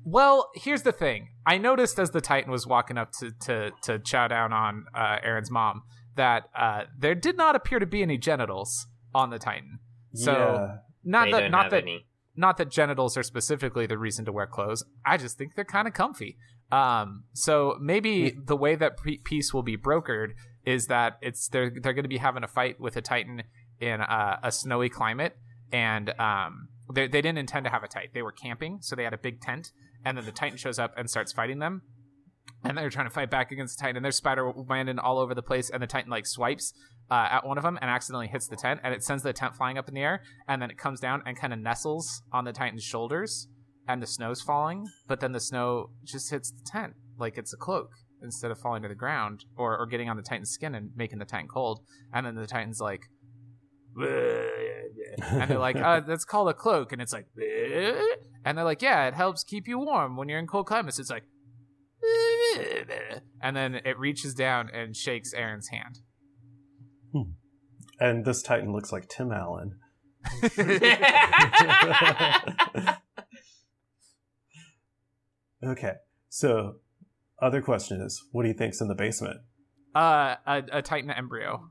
well here's the thing i noticed as the titan was walking up to to to chow down on uh Eren's mom that uh there did not appear to be any genitals on the titan so yeah, not they that don't that any. not that genitals are specifically the reason to wear clothes. I just think they're kind of comfy. Um, so maybe the way that peace will be brokered is that it's they're they're going to be having a fight with a titan in uh, a snowy climate, and um, they they didn't intend to have a titan. They were camping, so they had a big tent, and then the titan shows up and starts fighting them. And they're trying to fight back against the Titan, and there's Spider Man all over the place, and the Titan like swipes uh, at one of them and accidentally hits the tent, and it sends the tent flying up in the air, and then it comes down and kind of nestles on the Titan's shoulders, and the snow's falling, but then the snow just hits the tent like it's a cloak instead of falling to the ground or, or getting on the Titan's skin and making the Titan cold, and then the Titan's like, and they're like, uh, that's called a cloak, and it's like, and they're like, yeah, it helps keep you warm when you're in cold climates. It's like, and then it reaches down and shakes Eren's hand. and this Titan looks like Tim Allen. okay, so other question is, what do you think's in the basement? Uh, a, a Titan embryo,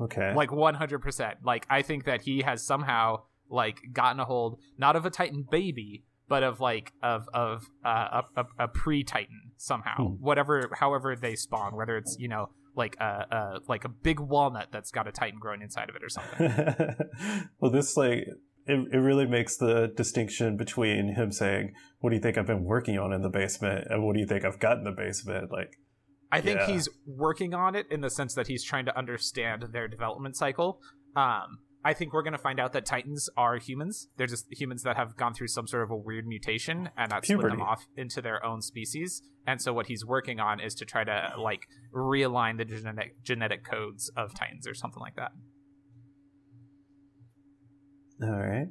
Okay, like one hundred percent. Like I think that he has somehow like gotten a hold not of a Titan baby, but of like of of uh, a, a, a pre Titan somehow. Hmm. Whatever, however they spawn, whether it's you know like a, a like a big walnut that's got a Titan growing inside of it or something. well, this like it, it really makes the distinction between him saying, "What do you think I've been working on in the basement?" and "What do you think I've got in the basement?" Like, I think Yeah. he's working on it in the sense that he's trying to understand their development cycle. Um, I think we're going to find out that Titans are humans. They're just humans that have gone through some sort of a weird mutation and that split them off into their own species. And so what he's working on is to try to like realign the genetic genetic codes of Titans or something like that. all right,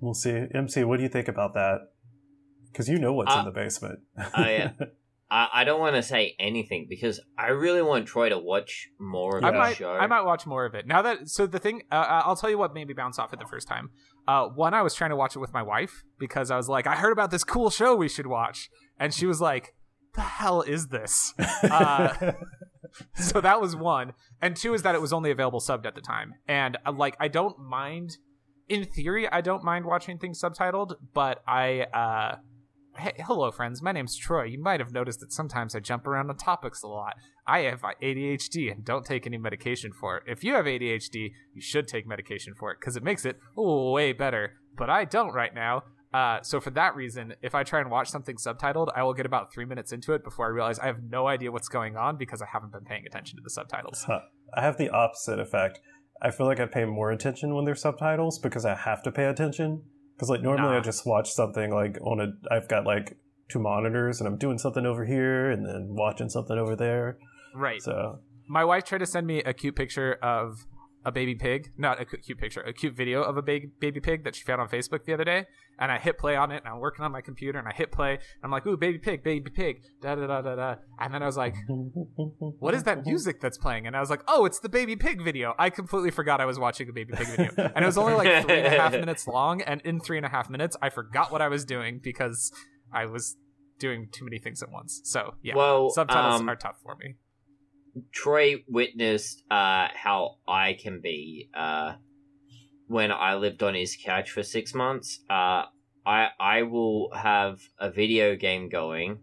we'll see. MC, what do you think about that? Because you know what's in Uh, the basement. I, I, I don't want to say anything because I really want Troy to watch more of I the might, show. I might watch more of it now that. So the thing, uh, I'll tell you what made me bounce off it the first time. Uh, one, I was trying to watch it with my wife because I was like, I heard about this cool show we should watch, and she was like, the hell is this? Uh, so that was one, and two is that it was only available subbed at the time, and uh, like I don't mind. In theory, I don't mind watching things subtitled, but I. Hey, hello, friends. My name's Troy. You might have noticed that sometimes I jump around on topics a lot. I have ADHD and don't take any medication for it. If you have ADHD, you should take medication for it because it makes it way better. But I don't right now. Uh, so for that reason, if I try and watch something subtitled, I will get about three minutes into it before I realize I have no idea what's going on because I haven't been paying attention to the subtitles. Huh. I have the opposite effect. I feel like I pay more attention when there's subtitles because I have to pay attention. Because like normally Nah. I just watch something like on a. I've got like two monitors and I'm doing something over here and then watching something over there. Right. So My wife tried to send me a cute picture of a baby pig, not a cute picture, a cute video of a baby baby pig that she found on Facebook the other day. And I hit play on it, and I'm working on my computer, and I hit play. And I'm like, "Ooh, baby pig, baby pig, da da da da da." And then I was like, "What is that music that's playing?" And I was like, "Oh, it's the baby pig video." I completely forgot I was watching a baby pig video, and it was only like three and a half minutes long. And in three and a half minutes, I forgot what I was doing because I was doing too many things at once. So yeah, Well, subtitles um, are tough for me. Troy witnessed uh, how I can be uh, when I lived on his couch for six months. Uh, I I will have a video game going.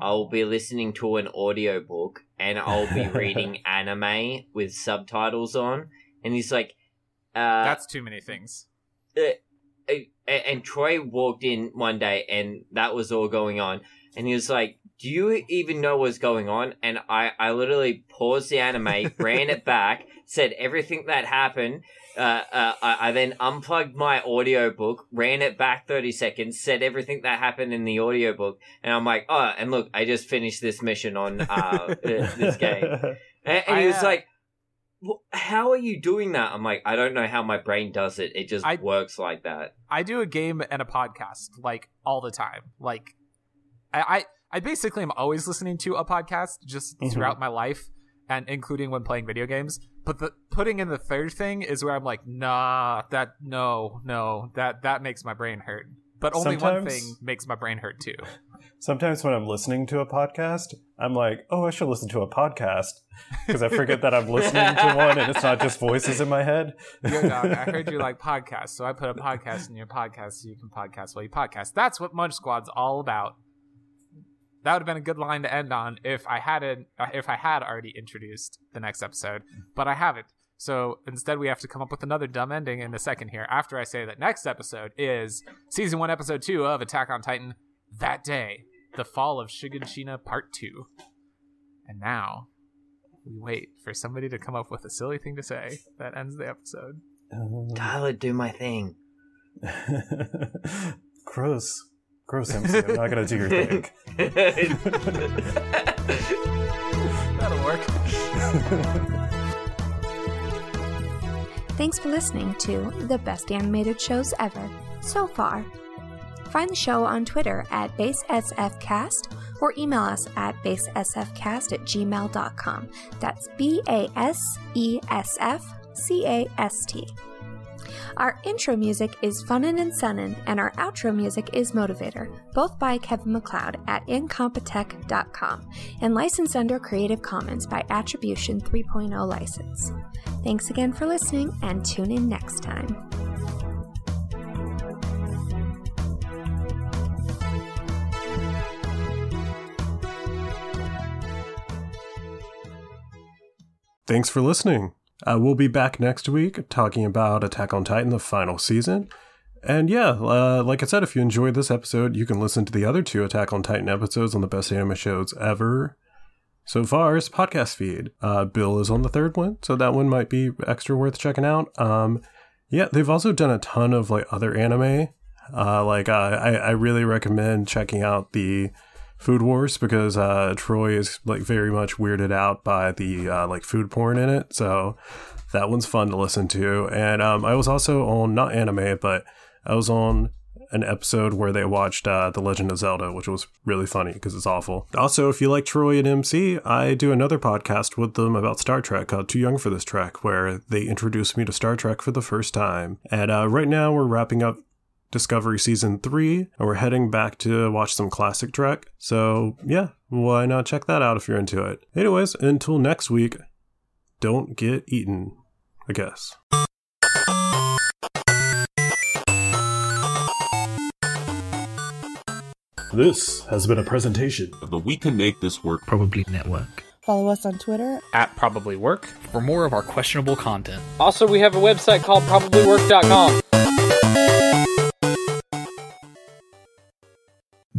I'll be listening to an audiobook and I'll be reading anime with subtitles on. And he's like, uh, That's too many things. a- and Troy walked in one day and that was all going on. And he was like, Do you even know what's going on? And I, I literally paused the anime, ran it back, said everything that happened. Uh, uh, I, I then unplugged my audiobook, ran it back 30 seconds, said everything that happened in the audiobook. And I'm like, Oh, and look, I just finished this mission on uh, this game. And, and he was uh, like, "Wh- "How are you doing that?" I'm like, "I don't know how my brain does it. It just I- works like that." I do a game and a podcast like all the time. Like I I, I basically am always listening to a podcast just Mhm. throughout my life and including when playing video games. But the putting in the third thing is where I'm like, nah, that no, no, that that makes my brain hurt. But only one Sometimes- thing makes my brain hurt too. sometimes when I'm listening to a podcast, I'm like, oh, I should listen to a podcast because I forget that I'm listening to one and it's not just voices in my head. Yo, dog, I heard you like podcasts, so I put a podcast in your podcast so you can podcast while you podcast. That's what Munch Squad's all about. That would have been a good line to end on if I hadn't, uh, if I had already introduced the next episode, but I haven't. So instead, we have to come up with another dumb ending in a second here. After I say that next episode is season one, episode two of Attack on Titan. That day, the fall of Shiganshina Part Two. And now, we wait for somebody to come up with a silly thing to say that ends the episode. Tyler, do my thing. gross. Gross, MC. I'm not going to do your thing. That'll work. Thanks for listening to the best animated shows ever so far. Find the show on Twitter at BaseSFcast or email us at basesfcast at gmail.com. That's B A S E S F C A S T. Our intro music is Funnin' and Sunnin', and our outro music is Motivator, both by Kevin MacLeod at incompetech.com and licensed under Creative Commons by Attribution 3.0 license. Thanks again for listening, and tune in next time. Thanks for listening. Uh, we'll be back next week talking about Attack on Titan, the final season. And yeah, uh, like I said, if you enjoyed this episode, you can listen to the other two Attack on Titan episodes on the best anime shows ever. So far, it's podcast feed. Uh, Bill is on the third one, so that one might be extra worth checking out. Um, yeah, they've also done a ton of like other anime. Uh, like uh, I, I really recommend checking out the Food Wars because uh, Troy is like very much weirded out by the uh, like food porn in it. So that one's fun to listen to. And um, I was also on not anime, but I was on an episode where they watched uh, The Legend of Zelda, which was really funny because it's awful. Also, if you like Troy and MC, I do another podcast with them about Star Trek called Too Young for This Trek, where they introduced me to Star Trek for the first time. And uh, right now, we're wrapping up Discovery Season 3, and we're heading back to watch some classic Trek. So, yeah, why not check that out if you're into it? Anyways, until next week, don't get eaten, I guess. This has been a presentation of the we can make this work. Probably network. Follow us on Twitter. at Probably Work for more of our questionable content. Also, we have a website called probablywork.com.